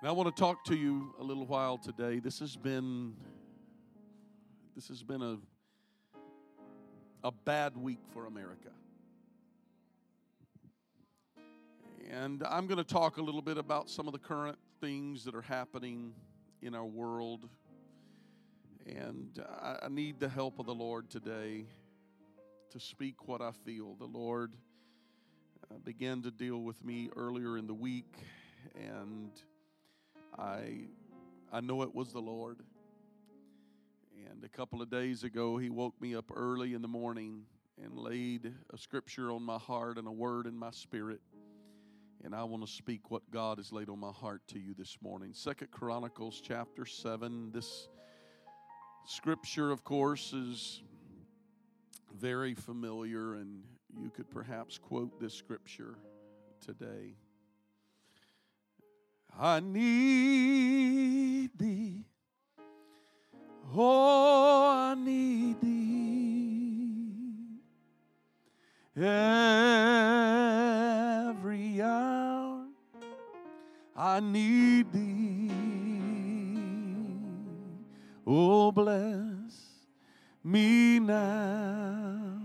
And I want to talk to you a little while today. This has been this has been a a bad week for America. And I'm going to talk a little bit about some of the current things that are happening in our world. And I, need the help of the Lord today to speak what I feel. The Lord uh, began to deal with me earlier in the week, and I I know it was the Lord. And a couple of days ago, He woke me up early in the morning and laid a scripture on my heart and a word in my spirit. And I want to speak what God has laid on my heart to you this morning. Second Chronicles chapter 7. This scripture, of course, is very familiar, and you could perhaps quote this scripture today. I need thee. Oh, I need thee. Every hour I need thee. Oh, bless me now,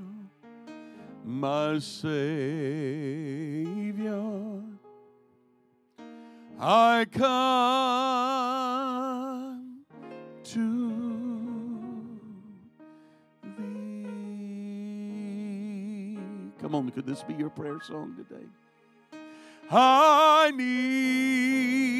my Savior. I come to thee. Come on, could this be your prayer song today? I need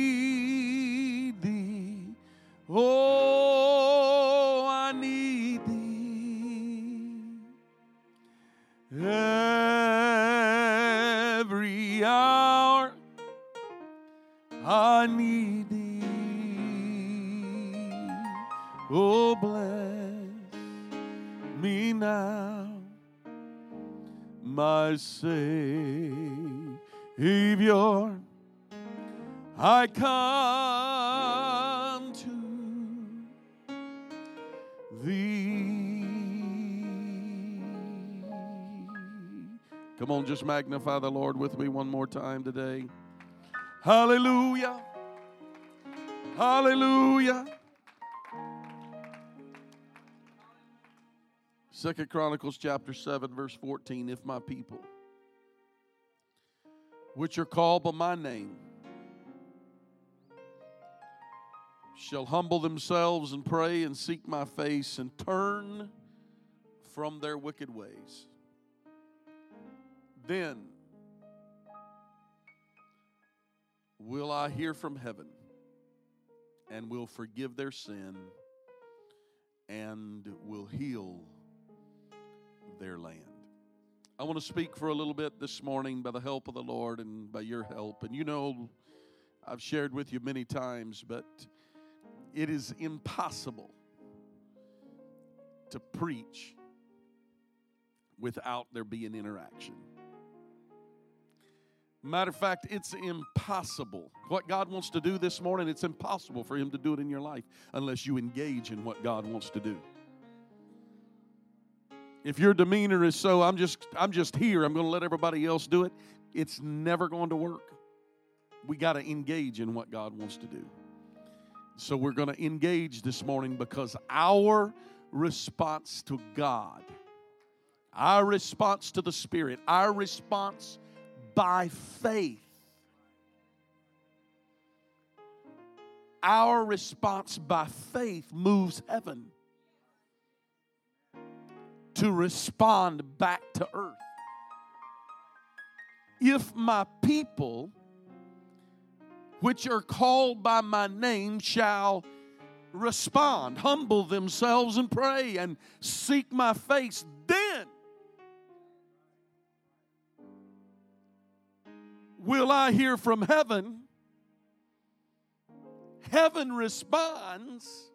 Magnify the Lord with me one more time today. Hallelujah. Hallelujah. Second Chronicles chapter 7 verse 14 if my people which are called by my name shall humble themselves and pray and seek my face and turn from their wicked ways then will I hear from heaven and will forgive their sin and will heal their land. I want to speak for a little bit this morning by the help of the Lord and by your help. And you know, I've shared with you many times, but it is impossible to preach without there being interaction. Matter of fact, it's impossible. What God wants to do this morning, it's impossible for Him to do it in your life unless you engage in what God wants to do. If your demeanor is so, I'm just, I'm just here, I'm going to let everybody else do it, it's never going to work. We got to engage in what God wants to do. So we're going to engage this morning because our response to God, our response to the Spirit, our response by faith. Our response by faith moves heaven to respond back to earth. If my people, which are called by my name, shall respond, humble themselves, and pray and seek my face, will I hear from heaven? Heaven responds,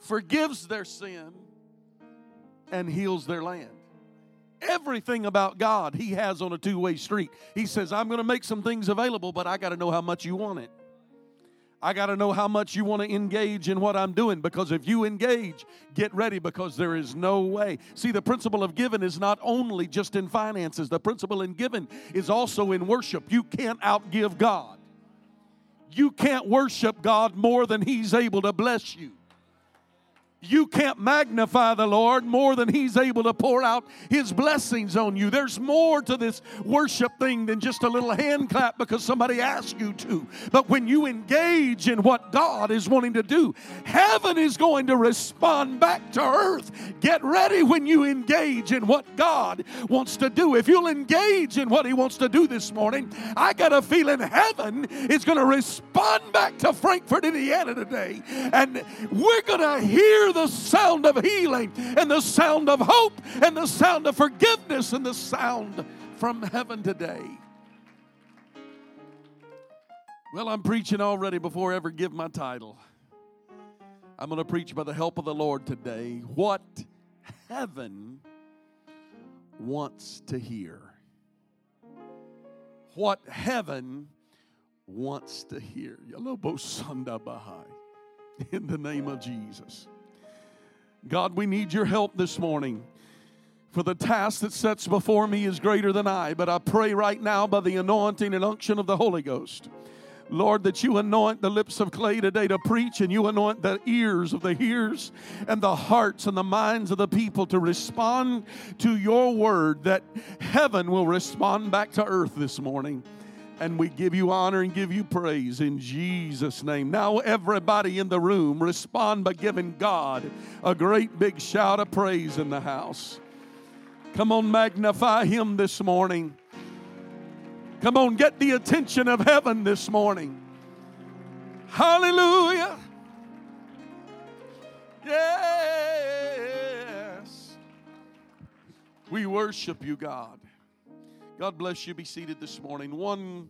forgives their sin, and heals their land. Everything about God He has on a two way street. He says, I'm going to make some things available, but I got to know how much you want it. I got to know how much you want to engage in what I'm doing because if you engage, get ready because there is no way. See, the principle of giving is not only just in finances, the principle in giving is also in worship. You can't outgive God. You can't worship God more than He's able to bless you you can't magnify the Lord more than He's able to pour out His blessings on you. There's more to this worship thing than just a little hand clap because somebody asked you to. But when you engage in what God is wanting to do, heaven is going to respond back to earth. Get ready when you engage in what God wants to do. If you'll engage in what He wants to do this morning, I got a feeling heaven is going to respond back to Frankfort, Indiana today. And we're going to hear the sound of healing and the sound of hope and the sound of forgiveness and the sound from heaven today. Well, I'm preaching already before I ever give my title. I'm going to preach by the help of the Lord today what heaven wants to hear. What heaven wants to hear. In the name of Jesus. God, we need your help this morning. For the task that sets before me is greater than I, but I pray right now by the anointing and unction of the Holy Ghost. Lord, that you anoint the lips of clay today to preach, and you anoint the ears of the hearers and the hearts and the minds of the people to respond to your word, that heaven will respond back to earth this morning. And we give you honor and give you praise in Jesus' name. Now, everybody in the room, respond by giving God a great big shout of praise in the house. Come on, magnify Him this morning. Come on, get the attention of heaven this morning. Hallelujah. Yes. We worship you, God. God bless you. Be seated this morning. One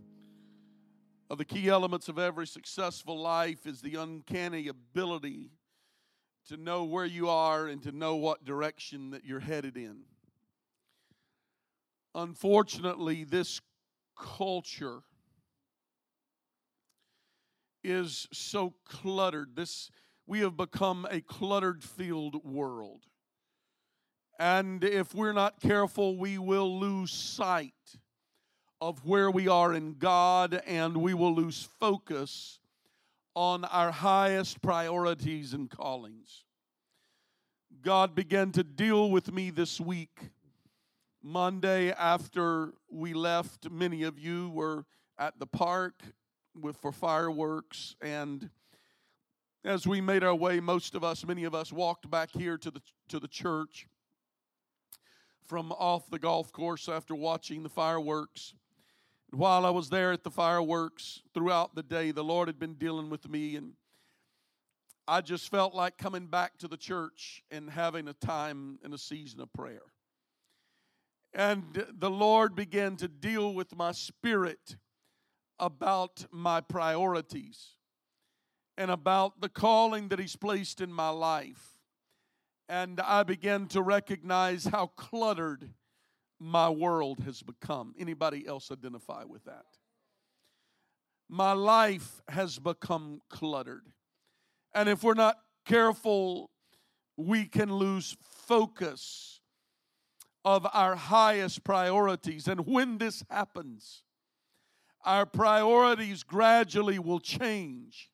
of the key elements of every successful life is the uncanny ability to know where you are and to know what direction that you're headed in. Unfortunately, this culture is so cluttered. This we have become a cluttered filled world. And if we're not careful, we will lose sight of where we are in God and we will lose focus on our highest priorities and callings. God began to deal with me this week. Monday, after we left, many of you were at the park with for fireworks and as we made our way most of us many of us walked back here to the to the church from off the golf course after watching the fireworks. While I was there at the fireworks throughout the day, the Lord had been dealing with me, and I just felt like coming back to the church and having a time and a season of prayer. And the Lord began to deal with my spirit about my priorities and about the calling that He's placed in my life and I began to recognize how cluttered my world has become. Anybody else identify with that? My life has become cluttered. And if we're not careful, we can lose focus of our highest priorities. And when this happens, our priorities gradually will change.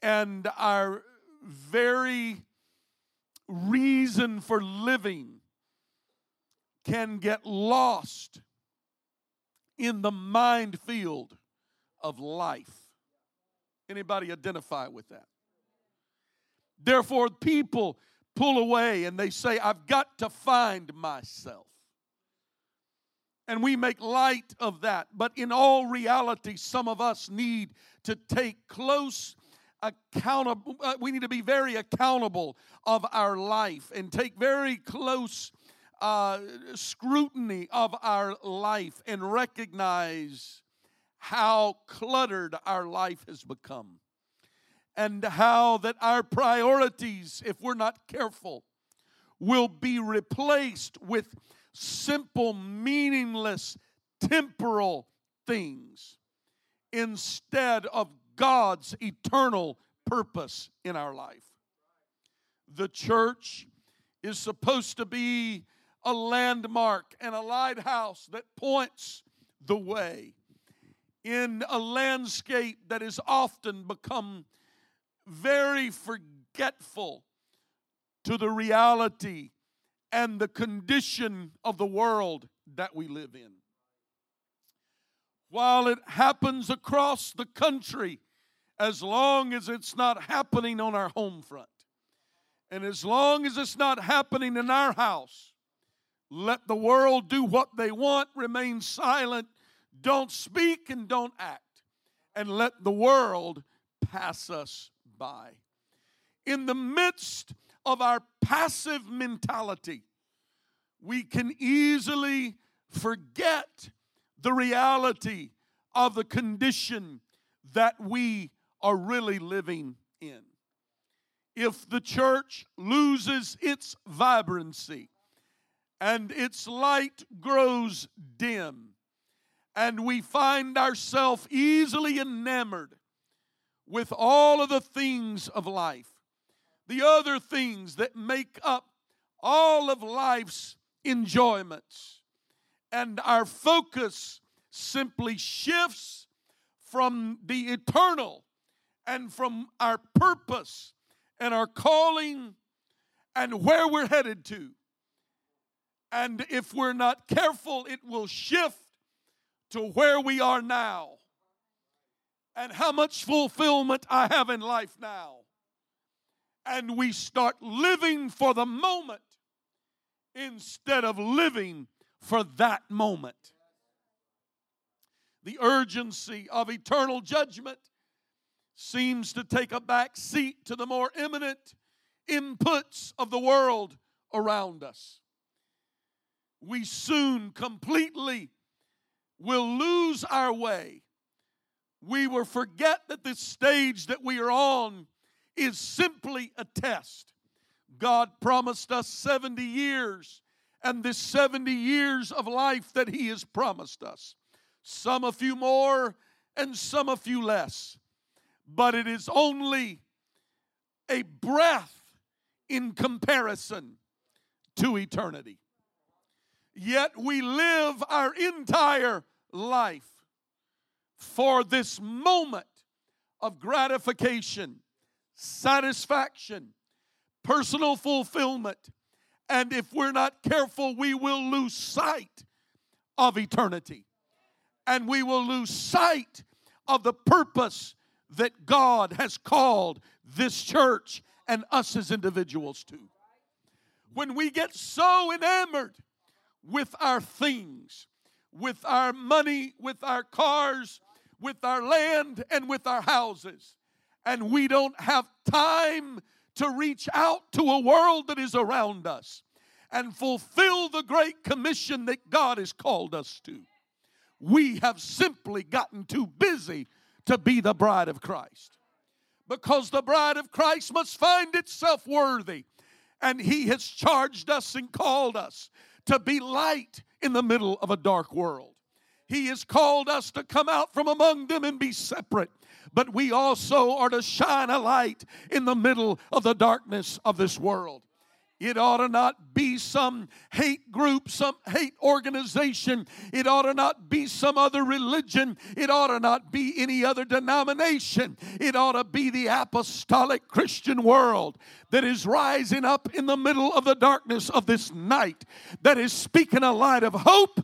And our very reason for living can get lost in the mind field of life. Anybody identify with that? Therefore, people pull away and they say, I've got to find myself. And we make light of that. But in all reality, some of us need to take close accountable uh, we need to be very accountable of our life and take very close uh, scrutiny of our life and recognize how cluttered our life has become and how that our priorities if we're not careful will be replaced with simple meaningless temporal things instead of God's eternal purpose in our life. The church is supposed to be a landmark and a lighthouse that points the way in a landscape that has often become very forgetful to the reality and the condition of the world that we live in. While it happens across the country, as long as it's not happening on our home front, and as long as it's not happening in our house, let the world do what they want, remain silent, don't speak, and don't act, and let the world pass us by. In the midst of our passive mentality, we can easily forget the reality of the condition that we are really living in. If the church loses its vibrancy and its light grows dim, and we find ourselves easily enamored with all of the things of life, the other things that make up all of life's enjoyments. And our focus simply shifts from the eternal and from our purpose and our calling and where we're headed to. And if we're not careful, it will shift to where we are now and how much fulfillment I have in life now. And we start living for the moment instead of living for that moment. The urgency of eternal judgment seems to take a back seat to the more imminent inputs of the world around us. We soon completely will lose our way. We will forget that this stage that we are on is simply a test. God promised us 70 years, and this 70 years of life that He has promised us. Some a few more, and some a few less. But it is only a breath in comparison to eternity. Yet we live our entire life for this moment of gratification, satisfaction, personal fulfillment. And if we're not careful, we will lose sight of eternity. And we will lose sight of the purpose that God has called this church and us as individuals to. When we get so enamored with our things, with our money, with our cars, with our land, and with our houses, and we don't have time to reach out to a world that is around us and fulfill the great commission that God has called us to. We have simply gotten too busy to be the bride of Christ. Because the bride of Christ must find itself worthy. And He has charged us and called us to be light in the middle of a dark world. He has called us to come out from among them and be separate but we also are to shine a light in the middle of the darkness of this world. It ought to not be some hate group, some hate organization. It ought to not be some other religion. It ought to not be any other denomination. It ought to be the apostolic Christian world that is rising up in the middle of the darkness of this night, that is speaking a light of hope,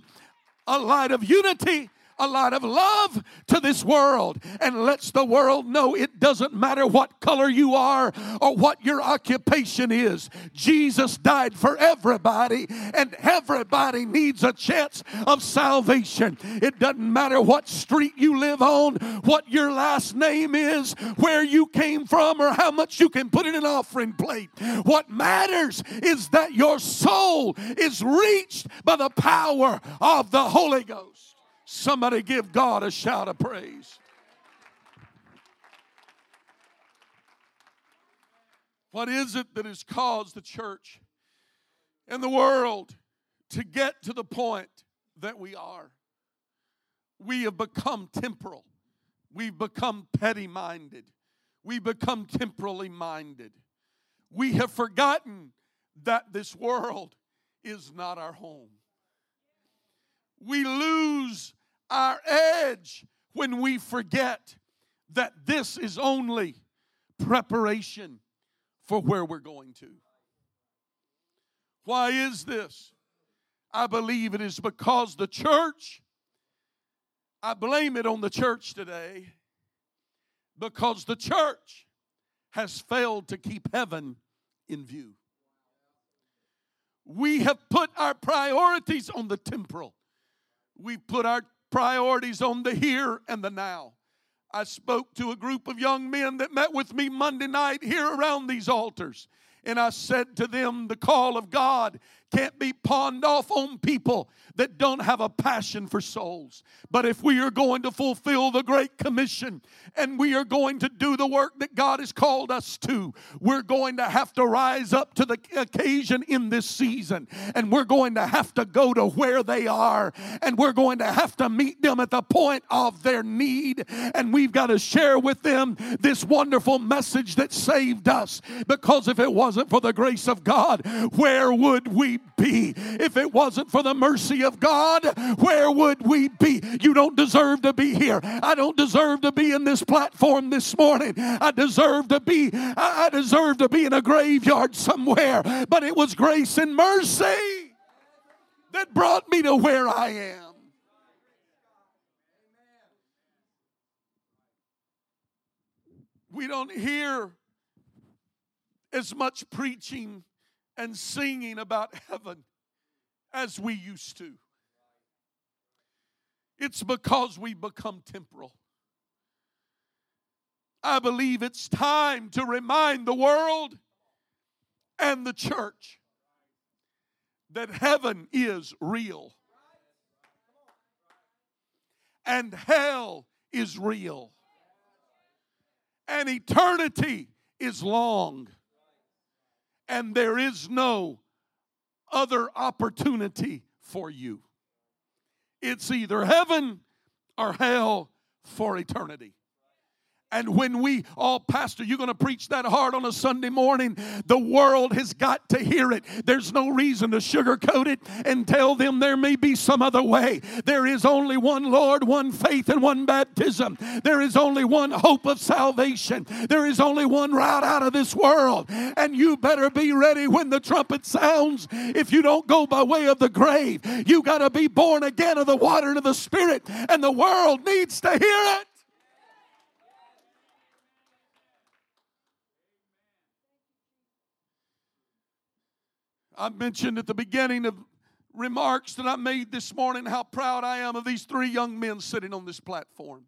a light of unity, a lot of love to this world and lets the world know it doesn't matter what color you are or what your occupation is. Jesus died for everybody, and everybody needs a chance of salvation. It doesn't matter what street you live on, what your last name is, where you came from, or how much you can put in an offering plate. What matters is that your soul is reached by the power of the Holy Ghost. Somebody give God a shout of praise. What is it that has caused the church and the world to get to the point that we are? We have become temporal, We've become petty minded. We become temporally minded. We have forgotten that this world is not our home. We lose our edge when we forget that this is only preparation for where we're going to. Why is this? I believe it is because the church, I blame it on the church today, because the church has failed to keep heaven in view. We have put our priorities on the temporal. We put our priorities on the here and the now. I spoke to a group of young men that met with me Monday night here around these altars. And I said to them, the call of God can't be pawned off on people that don't have a passion for souls. But if we are going to fulfill the Great Commission and we are going to do the work that God has called us to, we're going to have to rise up to the occasion in this season. And we're going to have to go to where they are. And we're going to have to meet them at the point of their need. And we've got to share with them this wonderful message that saved us. Because if it wasn't for the grace of God, where would we be? If it wasn't for the mercy of God, where would we be? You don't deserve to be here. I don't deserve to be in this platform this morning. I deserve to be, I deserve to be in a graveyard somewhere. But it was grace and mercy that brought me to where I am. We don't hear as much preaching and singing about heaven as we used to. It's because we become temporal. I believe it's time to remind the world and the church that heaven is real and hell is real and eternity is long and there is no other opportunity for you. It's either heaven or hell for eternity. And when we, oh, Pastor, you're going to preach that hard on a Sunday morning, the world has got to hear it. There's no reason to sugarcoat it and tell them there may be some other way. There is only one Lord, one faith, and one baptism. There is only one hope of salvation. There is only one route out of this world. And you better be ready when the trumpet sounds. If you don't go by way of the grave, you got to be born again of the water and of the Spirit. And the world needs to hear it. I mentioned at the beginning of remarks that I made this morning how proud I am of these three young men sitting on this platform.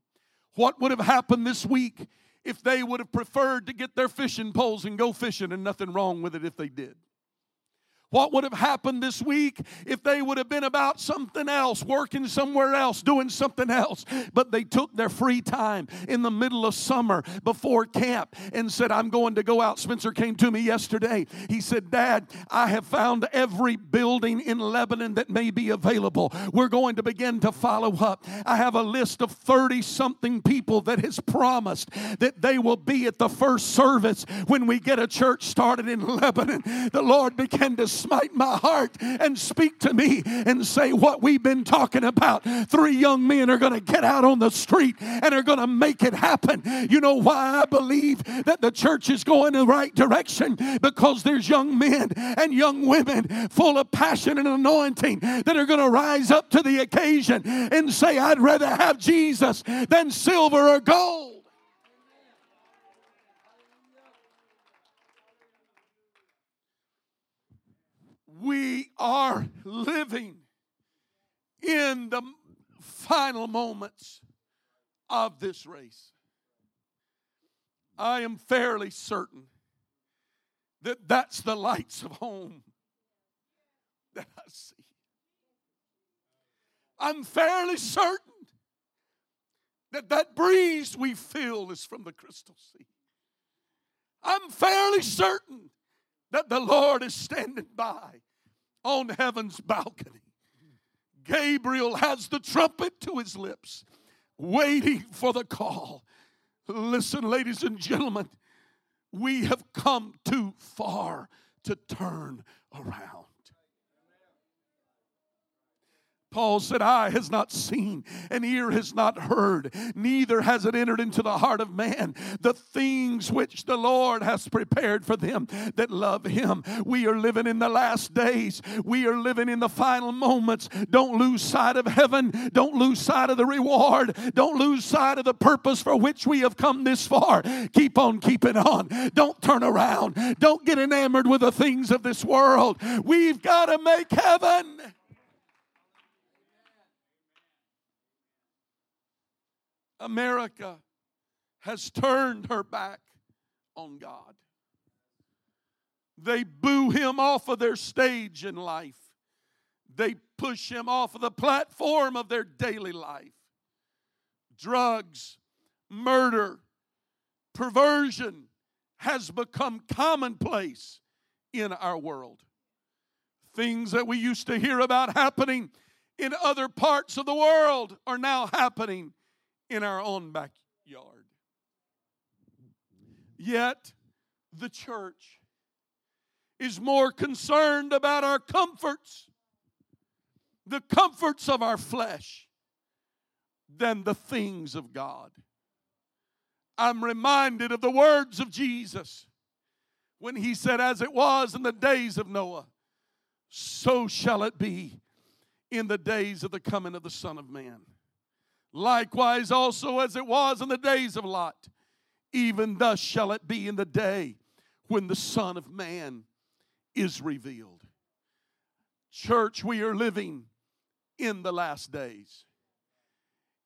What would have happened this week if they would have preferred to get their fishing poles and go fishing and nothing wrong with it if they did? What would have happened this week if they would have been about something else, working somewhere else, doing something else? But they took their free time in the middle of summer before camp and said, I'm going to go out. Spencer came to me yesterday. He said, Dad, I have found every building in Lebanon that may be available. We're going to begin to follow up. I have a list of 30 something people that has promised that they will be at the first service when we get a church started in Lebanon. The Lord began to smite my heart and speak to me and say what we've been talking about. Three young men are going to get out on the street and are going to make it happen. You know why I believe that the church is going in the right direction? Because there's young men and young women full of passion and anointing that are going to rise up to the occasion and say, I'd rather have Jesus than silver or gold. We are living in the final moments of this race. I am fairly certain that that's the lights of home that I see. I'm fairly certain that that breeze we feel is from the crystal sea. I'm fairly certain that the Lord is standing by on heaven's balcony. Gabriel has the trumpet to his lips. waiting for the call. Listen, ladies and gentlemen, we have come too far to turn around. Paul said, Eye has not seen, and ear has not heard, neither has it entered into the heart of man the things which the Lord has prepared for them that love him. We are living in the last days, we are living in the final moments. Don't lose sight of heaven, don't lose sight of the reward, don't lose sight of the purpose for which we have come this far. Keep on keeping on, don't turn around, don't get enamored with the things of this world. We've got to make heaven. America has turned her back on God. They boo him off of their stage in life. They push him off of the platform of their daily life. Drugs, murder, perversion has become commonplace in our world. Things that we used to hear about happening in other parts of the world are now happening in our own backyard. Yet, the church is more concerned about our comforts, the comforts of our flesh, than the things of God. I'm reminded of the words of Jesus when he said, As it was in the days of Noah, so shall it be in the days of the coming of the Son of Man. Likewise, also as it was in the days of Lot, even thus shall it be in the day when the Son of Man is revealed. Church, we are living in the last days.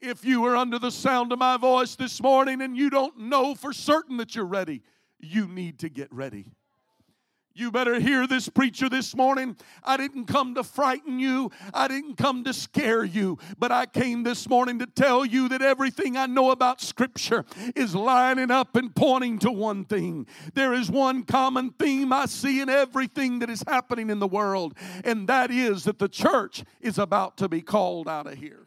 If you are under the sound of my voice this morning and you don't know for certain that you're ready, you need to get ready. You better hear this preacher this morning. I didn't come to frighten you. I didn't come to scare you. But I came this morning to tell you that everything I know about Scripture is lining up and pointing to one thing. There is one common theme I see in everything that is happening in the world, and that is that the church is about to be called out of here.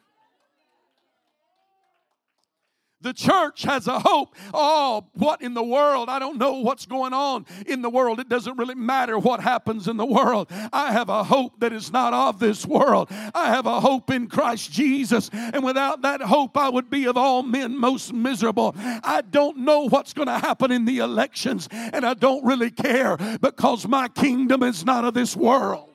The church has a hope. Oh, what in the world? I don't know what's going on in the world. It doesn't really matter what happens in the world. I have a hope that is not of this world. I have a hope in Christ Jesus. And without that hope, I would be of all men most miserable. I don't know what's going to happen in the elections, and I don't really care because my kingdom is not of this world.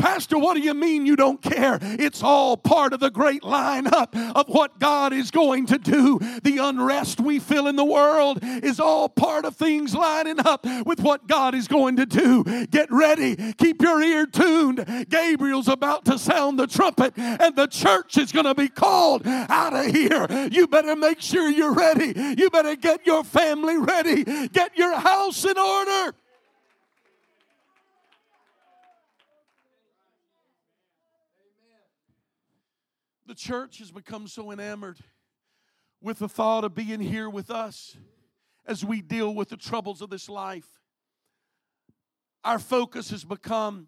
Pastor, what do you mean you don't care? It's all part of the great lineup of what God is going to do. The unrest we feel in the world is all part of things lining up with what God is going to do. Get ready. Keep your ear tuned. Gabriel's about to sound the trumpet, and the church is going to be called out of here. You better make sure you're ready. You better get your family ready. Get your house in order. The church has become so enamored with the thought of being here with us as we deal with the troubles of this life. Our focus has become,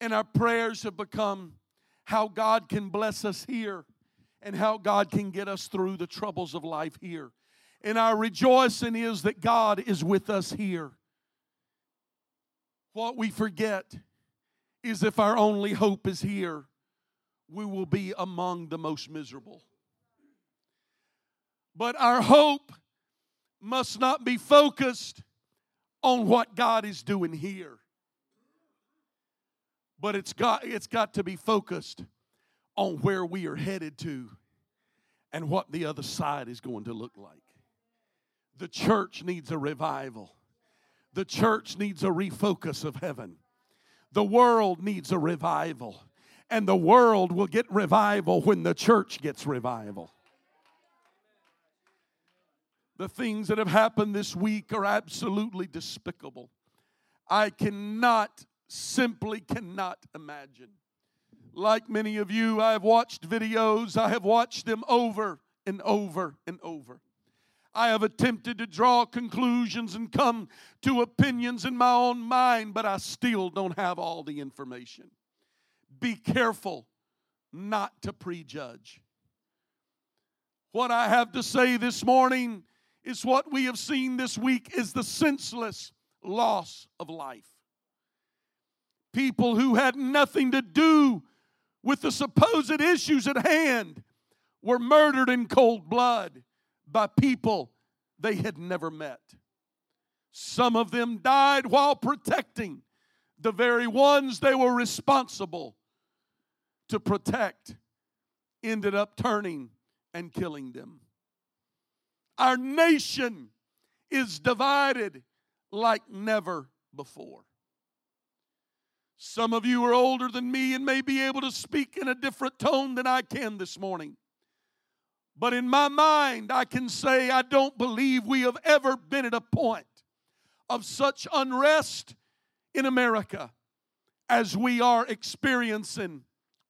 and our prayers have become, how God can bless us here and how God can get us through the troubles of life here. And our rejoicing is that God is with us here. What we forget is if our only hope is here, we will be among the most miserable. But our hope must not be focused on what God is doing here. But it's got, it's got to be focused on where we are headed to and what the other side is going to look like. The church needs a revival. The church needs a refocus of heaven. The world needs a revival. And the world will get revival when the church gets revival. The things that have happened this week are absolutely despicable. I cannot, simply cannot imagine. Like many of you, I have watched videos, I have watched them over and over and over. I have attempted to draw conclusions and come to opinions in my own mind, but I still don't have all the information be careful not to prejudge. What I have to say this morning is what we have seen this week is the senseless loss of life. People who had nothing to do with the supposed issues at hand were murdered in cold blood by people they had never met. Some of them died while protecting the very ones they were responsible to protect, ended up turning and killing them. Our nation is divided like never before. Some of you are older than me and may be able to speak in a different tone than I can this morning. But in my mind, I can say I don't believe we have ever been at a point of such unrest in America as we are experiencing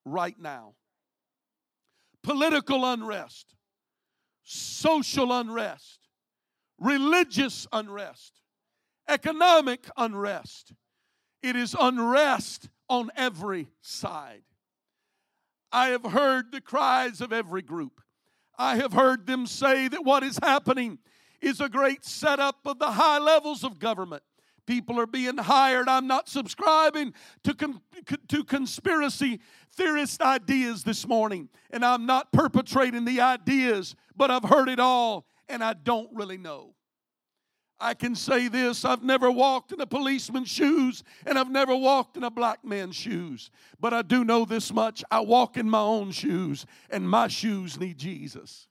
right now. Political unrest, social unrest, religious unrest, economic unrest. It is unrest on every side. I have heard the cries of every group. I have heard them say that what is happening is a great setup of the high levels of government. People are being hired. I'm not subscribing to, con- to conspiracy theorist ideas this morning, and I'm not perpetrating the ideas, but I've heard it all, and I don't really know. I can say this I've never walked in a policeman's shoes and I've never walked in a black man's shoes. But I do know this much I walk in my own shoes, and my shoes need Jesus.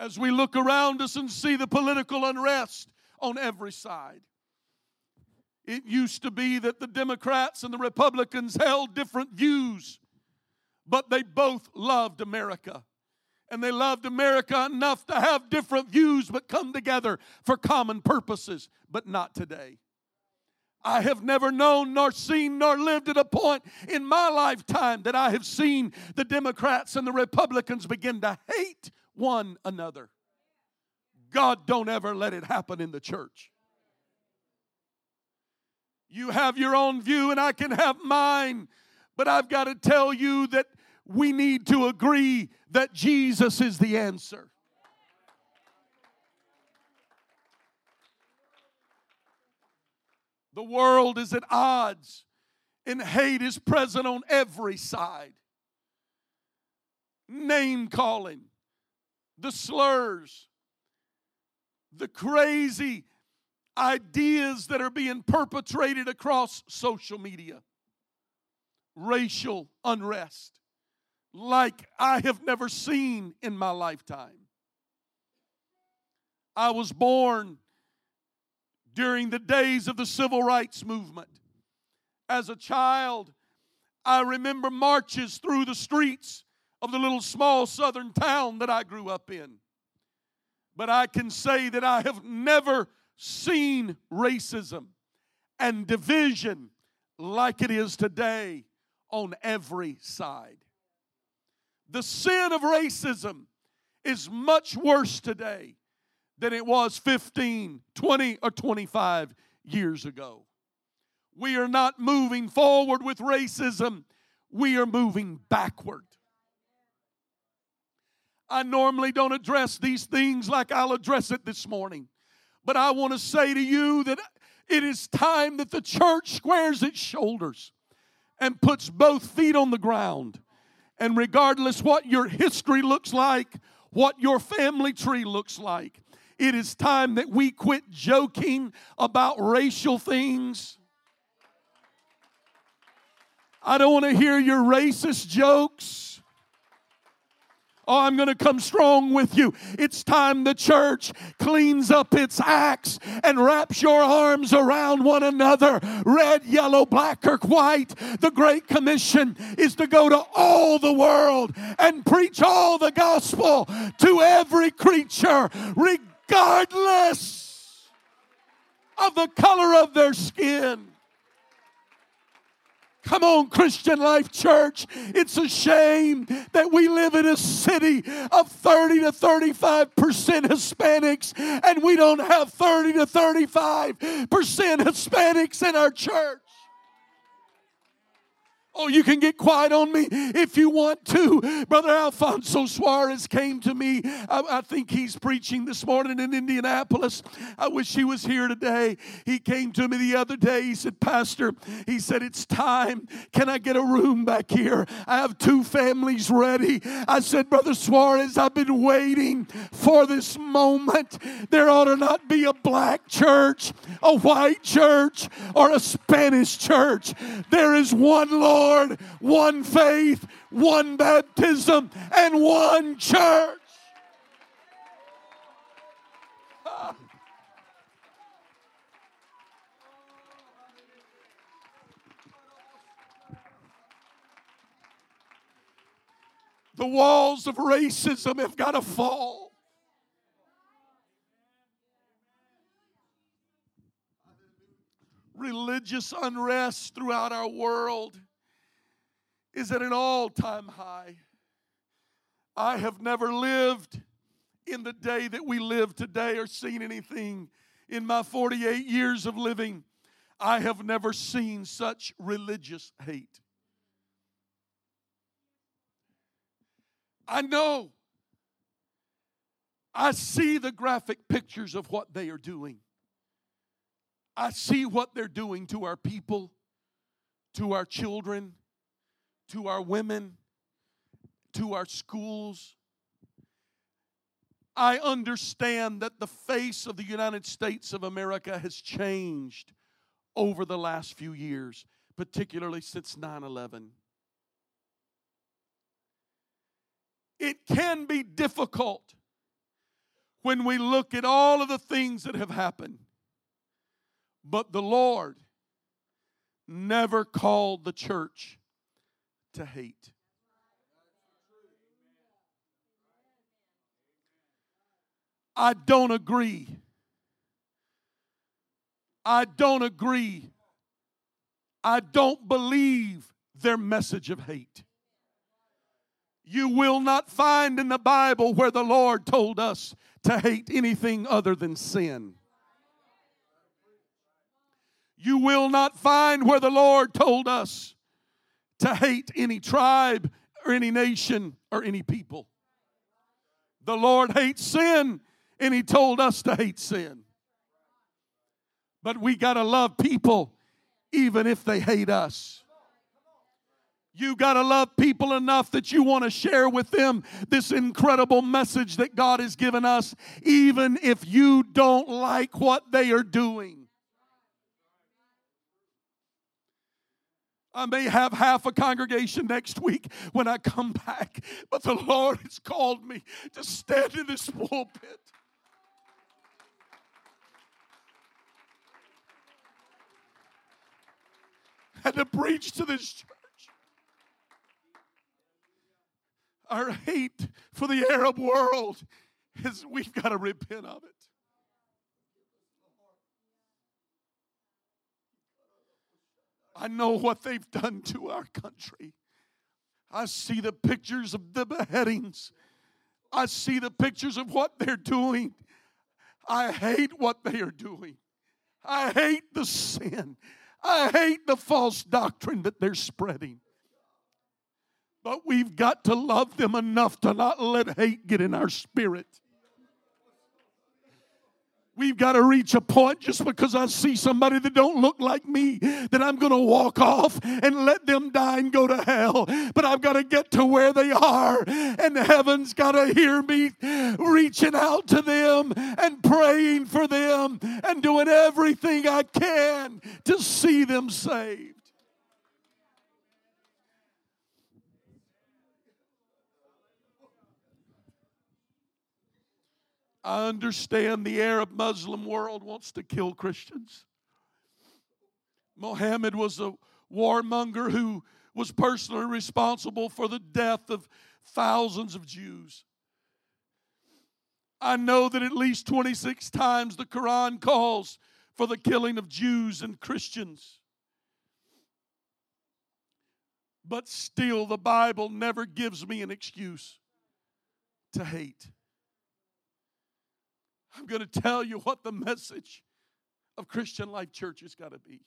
As we look around us and see the political unrest on every side, it used to be that the Democrats and the Republicans held different views, but they both loved America and they loved America enough to have different views but come together for common purposes, but not today. I have never known, nor seen, nor lived at a point in my lifetime that I have seen the Democrats and the Republicans begin to hate one another. God, don't ever let it happen in the church. You have your own view, and I can have mine, but I've got to tell you that we need to agree that Jesus is the answer. The world is at odds, and hate is present on every side. Name calling, the slurs, the crazy ideas that are being perpetrated across social media, racial unrest like I have never seen in my lifetime. I was born during the days of the civil rights movement. As a child, I remember marches through the streets of the little small southern town that I grew up in. But I can say that I have never seen racism and division like it is today on every side. The sin of racism is much worse today than it was 15, 20, or 25 years ago. We are not moving forward with racism, we are moving backward. I normally don't address these things like I'll address it this morning, but I want to say to you that it is time that the church squares its shoulders and puts both feet on the ground and regardless what your history looks like, what your family tree looks like, it is time that we quit joking about racial things. I don't want to hear your racist jokes. Oh, I'm going to come strong with you. It's time the church cleans up its acts and wraps your arms around one another. Red, yellow, black, or white. The Great Commission is to go to all the world and preach all the gospel to every creature, regardless of the color of their skin. Come on, Christian Life Church. It's a shame that we live in a city of 30 to 35% Hispanics and we don't have 30 to 35% Hispanics in our church. Oh, you can get quiet on me if you want to. Brother Alfonso Suarez came to me. I, I, think he's preaching this morning in Indianapolis. I wish he was here today. He came to me the other day. He said, Pastor, he said, it's time. Can I get a room back here? I have two families ready. I said, Brother Suarez, I've been waiting for this moment. There ought to not be a black church, a white church, or a Spanish church. There is one Lord. Lord, one faith, one baptism, and one church. The walls of racism have got to fall. Religious unrest throughout our world is at an all time high. I have never lived in the day that we live today or seen anything in my 48 years of living. I have never seen such religious hate. I know. I see the graphic pictures of what they are doing. I see what they're doing to our people, to our children, to our women, to our schools. I understand that the face of the United States of America has changed over the last few years, particularly since 9 11. It can be difficult when we look at all of the things that have happened, but the Lord never called the church to hate. I don't agree. I don't agree. I don't believe their message of hate. You will not find in the Bible where the Lord told us to hate anything other than sin. You will not find where the Lord told us to hate any tribe or any nation or any people. The Lord hates sin, and He told us to hate sin. But we got to love people even if they hate us. You got to love people enough that you want to share with them this incredible message that God has given us, even if you don't like what they are doing. I may have half a congregation next week when I come back, but the Lord has called me to stand in this pulpit. And to preach to this church. Our hate for the Arab world is we've got to repent of it. I know what they've done to our country. I see the pictures of the beheadings. I see the pictures of what they're doing. I hate what they are doing. I hate the sin. I hate the false doctrine that they're spreading. But we've got to love them enough to not let hate get in our spirit. We've got to reach a point just because I see somebody that don't look like me that I'm going to walk off and let them die and go to hell. But I've got to get to where they are and heaven's got to hear me reaching out to them and praying for them and doing everything I can to see them saved. I understand the Arab Muslim world wants to kill Christians. Mohammed was a warmonger who was personally responsible for the death of thousands of Jews. I know that at least 26 times the Quran calls for the killing of Jews and Christians. But still, the Bible never gives me an excuse to hate. I'm going to tell you what the message of Christian Life Church has got to be.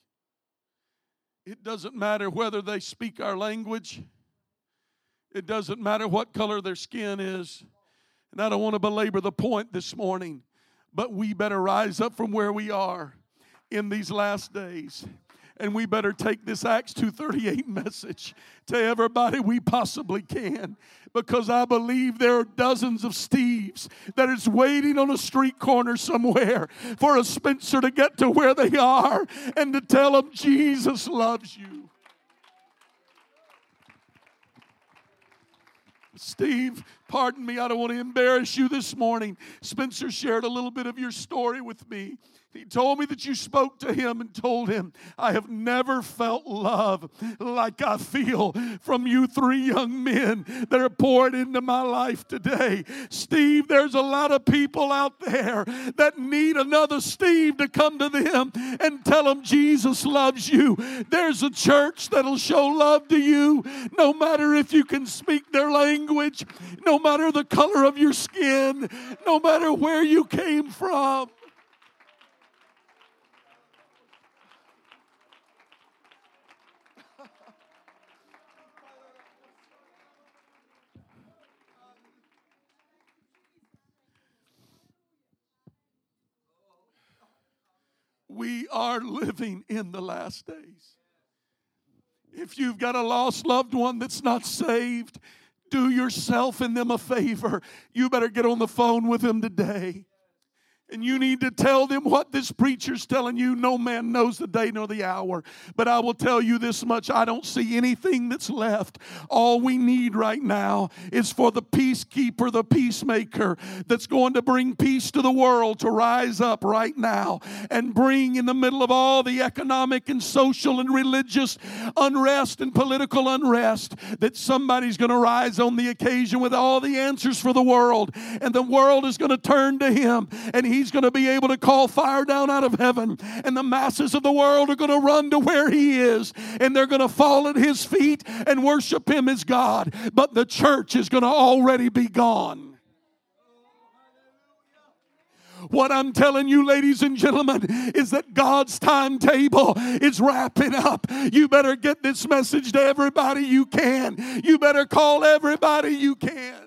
It doesn't matter whether they speak our language. It doesn't matter what color their skin is. And I don't want to belabor the point this morning, but we better rise up from where we are in these last days and we better take this acts 238 message to everybody we possibly can because i believe there are dozens of steves that is waiting on a street corner somewhere for a spencer to get to where they are and to tell them jesus loves you Steve, pardon me, I don't want to embarrass you this morning. Spencer shared a little bit of your story with me. He told me that you spoke to him and told him, I have never felt love like I feel from you three young men that are poured into my life today. Steve, there's a lot of people out there that need another Steve to come to them and tell them Jesus loves you. There's a church that'll show love to you no matter if you can speak their language, no matter the color of your skin, no matter where you came from. We are living in the last days. If you've got a lost loved one that's not saved, do yourself and them a favor. You better get on the phone with them today. And you need to tell them what this preacher's telling you. No man knows the day nor the hour. But I will tell you this much I don't see anything that's left. All we need right now is for the peacekeeper, the peacemaker that's going to bring peace to the world to rise up right now and bring in the middle of all the economic and social and religious unrest and political unrest that somebody's going to rise on the occasion with all the answers for the world. And the world is going to turn to him. And he's going to be able to call fire down out of heaven, and the masses of the world are going to run to where he is, and they're going to fall at his feet and worship him as God. But the church is going to already be gone. What I'm telling you, ladies and gentlemen, is that God's timetable is wrapping up. You better get this message to everybody you can. You better call everybody you can.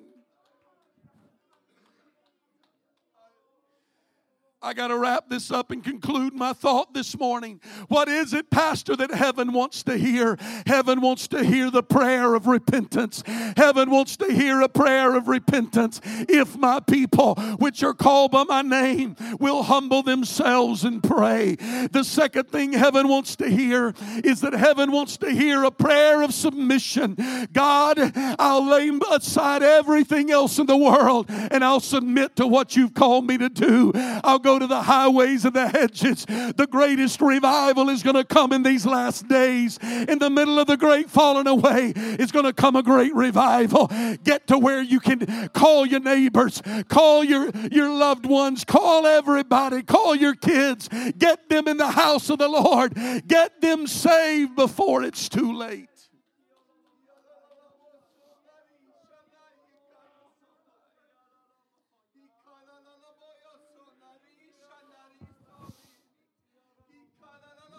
I got to wrap this up and conclude my thought this morning. What is it, Pastor, that heaven wants to hear? Heaven wants to hear the prayer of repentance. Heaven wants to hear a prayer of repentance. If my people, which are called by my name, will humble themselves and pray. The second thing heaven wants to hear is that heaven wants to hear a prayer of submission. God, I'll lay aside everything else in the world and I'll submit to what you've called me to do. I'll go to the highways and the hedges. The greatest revival is going to come in these last days. In the middle of the great falling away is going to come a great revival. Get to where you can call your neighbors, call your, your loved ones, call everybody, call your kids. Get them in the house of the Lord. Get them saved before it's too late.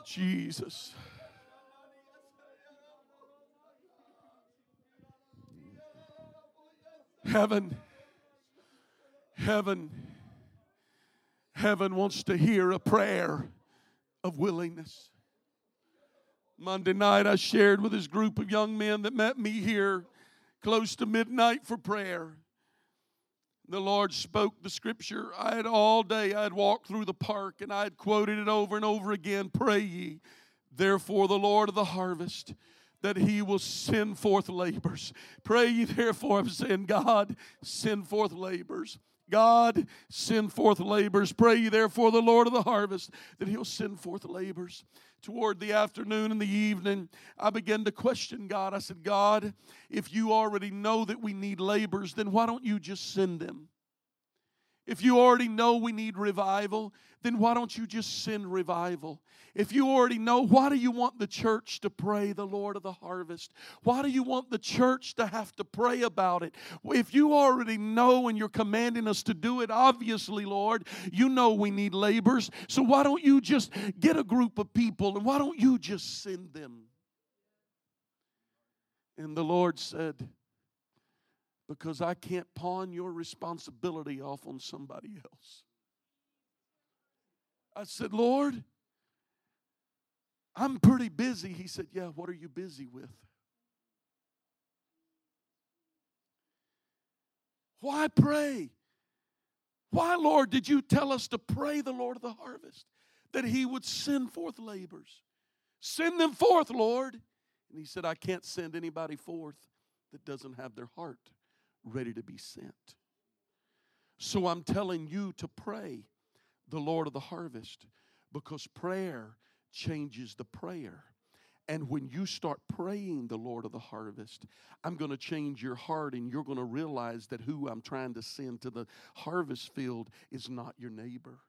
Jesus. Heaven, heaven, heaven wants to hear a prayer of willingness. Monday night, I shared with this group of young men that met me here close to midnight for prayer. The Lord spoke the scripture. I had all day, I had walked through the park and I had quoted it over and over again. Pray ye, therefore, the Lord of the harvest, that he will send forth labors. Pray ye, therefore, I'm saying, God, send forth labors. God, send forth labors. Pray ye, therefore, the Lord of the harvest, that he'll send forth labors toward the afternoon and the evening, I began to question God. I said, God, if you already know that we need laborers, then why don't you just send them? If you already know we need revival, then why don't you just send revival? If you already know, why do you want the church to pray the Lord of the harvest? Why do you want the church to have to pray about it? If you already know and you're commanding us to do it, obviously, Lord, you know we need laborers. So why don't you just get a group of people and why don't you just send them? And the Lord said, Because I can't pawn your responsibility off on somebody else. I said, Lord, I'm pretty busy. He said, Yeah, what are you busy with? Why pray? Why, Lord, did you tell us to pray the Lord of the harvest that he would send forth labors? Send them forth, Lord. And he said, I can't send anybody forth that doesn't have their heart ready to be sent. So I'm telling you to pray the Lord of the harvest because prayer changes the prayer. And when you start praying the Lord of the harvest, I'm going to change your heart and you're going to realize that who I'm trying to send to the harvest field is not your neighbor.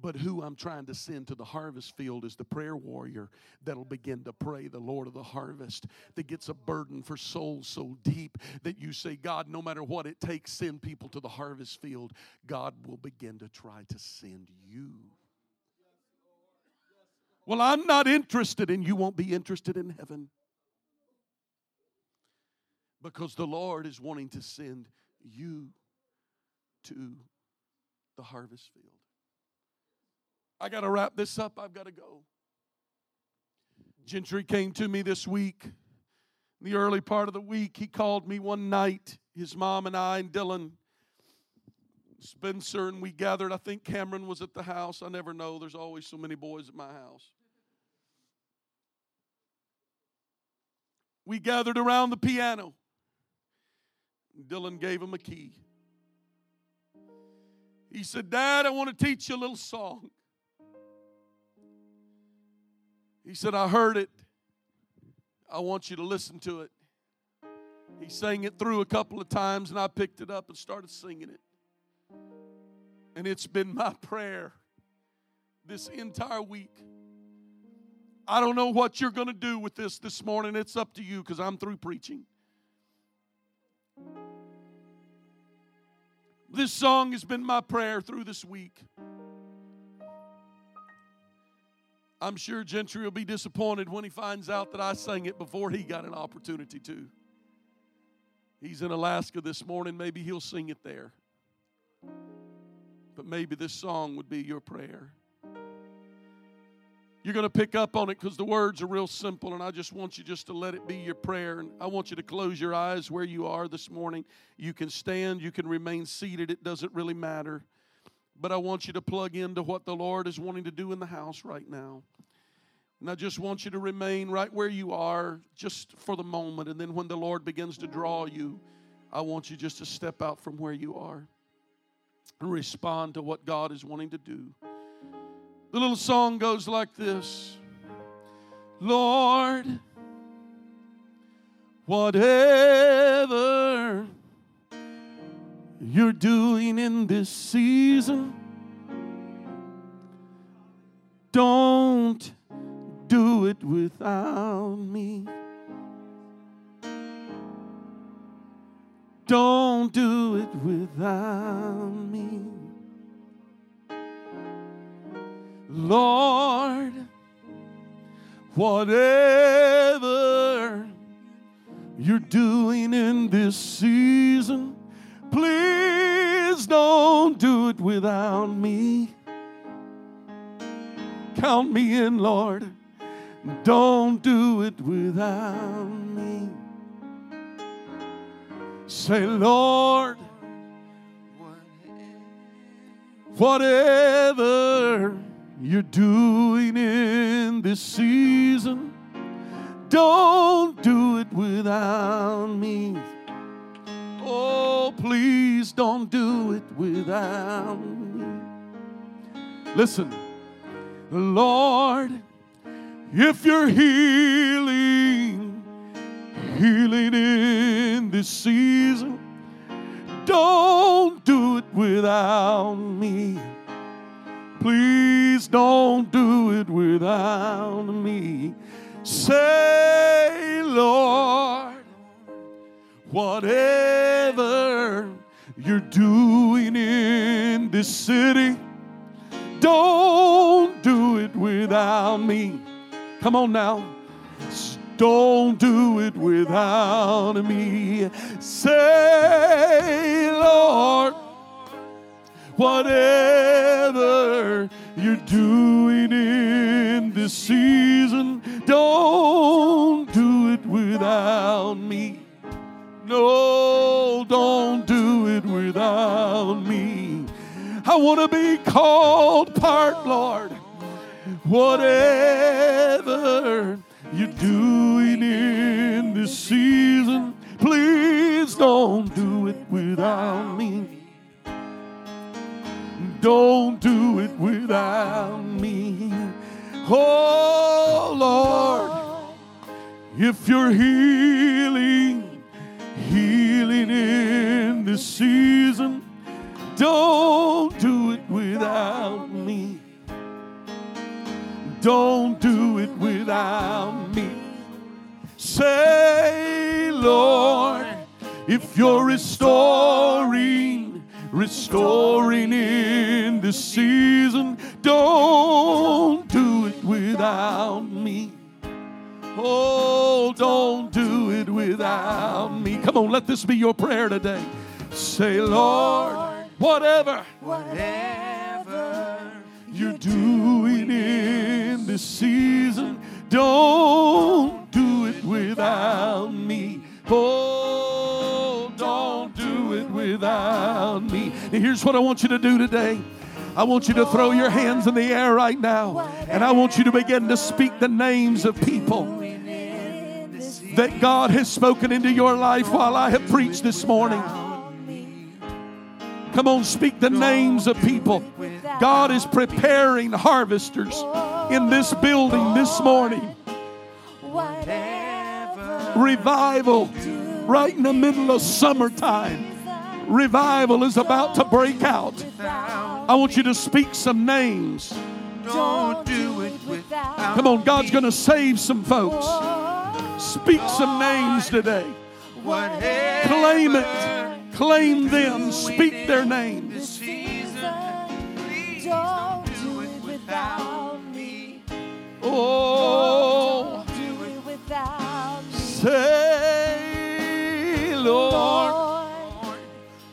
But who I'm trying to send to the harvest field is the prayer warrior that'll begin to pray the Lord of the harvest, that gets a burden for souls so deep that you say, God, no matter what it takes, send people to the harvest field. God will begin to try to send you. Well, I'm not interested, and you won't be interested in heaven. Because the Lord is wanting to send you to the harvest field. I got to wrap this up. I've got to go. Gentry came to me this week. In the early part of the week, he called me one night. His mom and I and Dylan Spencer and we gathered. I think Cameron was at the house. I never know. There's always so many boys at my house. We gathered around the piano. Dylan gave him a key. He said, Dad, I want to teach you a little song. He said, I heard it. I want you to listen to it. He sang it through a couple of times, and I picked it up and started singing it. And it's been my prayer this entire week. I don't know what you're going to do with this this morning. It's up to you because I'm through preaching. This song has been my prayer through this week. I'm sure Gentry will be disappointed when he finds out that I sang it before he got an opportunity to. He's in Alaska this morning. Maybe he'll sing it there. But maybe this song would be your prayer. You're going to pick up on it because the words are real simple, and I just want you just to let it be your prayer. And I want you to close your eyes where you are this morning. You can stand, you can remain seated, it doesn't really matter. But I want you to plug into what the Lord is wanting to do in the house right now. And I just want you to remain right where you are just for the moment. And then when the Lord begins to draw you, I want you just to step out from where you are and respond to what God is wanting to do. The little song goes like this Lord, whatever you're doing in this season. Don't do it without me. Don't do it without me. Lord, whatever you're doing in this season, Please don't do it without me. Count me in, Lord. Don't do it without me. Say, Lord, whatever you're doing in this season, don't do it without me. Oh, please don't do it without me. Listen, Lord, if you're healing, healing in this season, don't do it without me. Please don't do it without me. Say, Lord, Whatever you're doing in this city, don't do it without me. Come on now. Don't do it without me. Say, Lord, whatever you're doing in this season, don't do it without me. No, don't do it without me. I want to be called part, Lord. Whatever you're doing in this season, please don't do it without me. Don't do it without me. Oh Lord, if you're healing, in this season, don't do it without me. Don't do it without me. Say, Lord, if you're restoring, restoring in this season, don't Come on, let this be your prayer today. Say, Lord, whatever, Whatever you're doing in this season, don't do it without me. Oh, don't do it without me. And here's what I want you to do today. I want you to throw your hands in the air right now, and I want you to begin to speak the names of people that God has spoken into your life while I have preached this morning. Come on, speak the names of people. God is preparing harvesters in this building this morning. Revival right in the middle of summertime. Revival is about to break out. I want you to speak some names. Don't do it without Come on, God's going to save some folks. Speak some names today. Claim it. Claim them. Speak their names. this season. Please Don't do it without me. Oh, do it without me. say, Lord,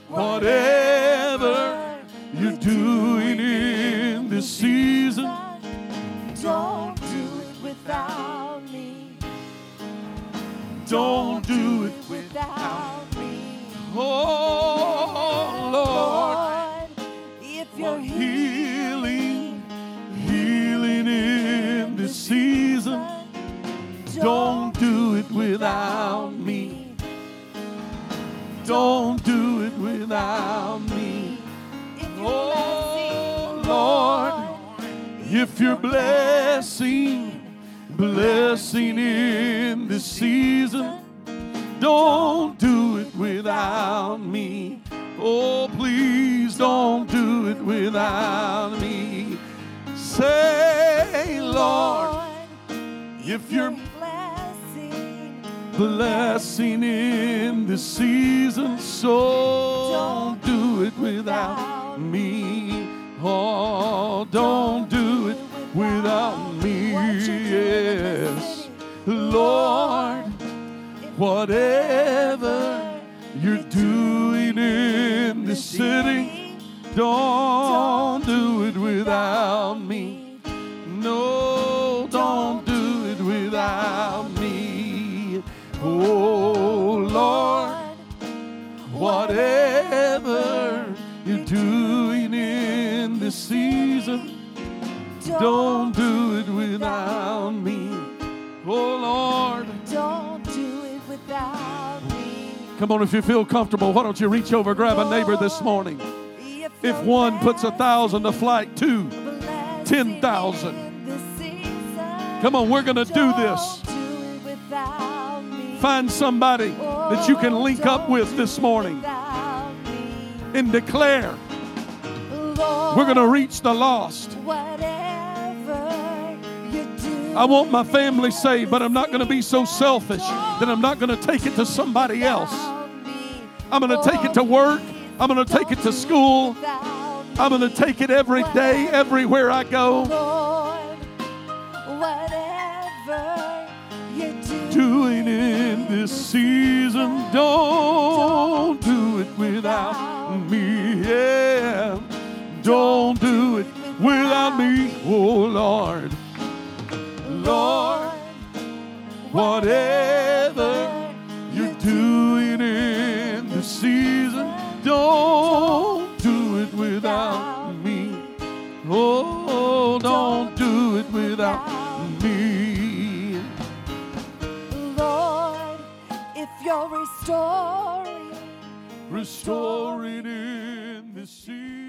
whatever you're doing in this season, don't do it without me. Don't do it. without me. Oh, Lord, if you're healing, healing in this season, don't do it without me. Don't do it without me. Oh, Lord, if you're blessing, blessing in this season, don't do it without me. Oh, please don't do it without me. Say, Lord, if you're blessing, blessing in this season, so don't do it without me. Oh, don't do it without me. Yes, Lord, whatever you're doing in the city, don't do it without me. No, don't do it without me. Oh, Lord, whatever you're doing in this season, don't do it without me. Oh, Lord. Don't do it without me. Come on, if you feel comfortable, why don't you reach over, grab a neighbor this oh, morning? If one puts a thousand to flight, two, blessing 10,000. in this season, Come on, we're going to do this. don't do it without me. Find somebody that you can oh, link up with this morning and declare Lord, we're going to reach the lost. whatever. I want my family saved, but I'm not going to be so selfish that I'm not going to take it to somebody else. I'm going to take it to work. I'm going to take it to school. I'm going to take it every day, everywhere I go. Doing in this season, don't do it without me. Yeah. Don't do it without me, oh Lord. Lord, whatever you're doing in the season, don't do it without me. Oh, don't do it without me. Lord, if you're restoring, Restoring in the season.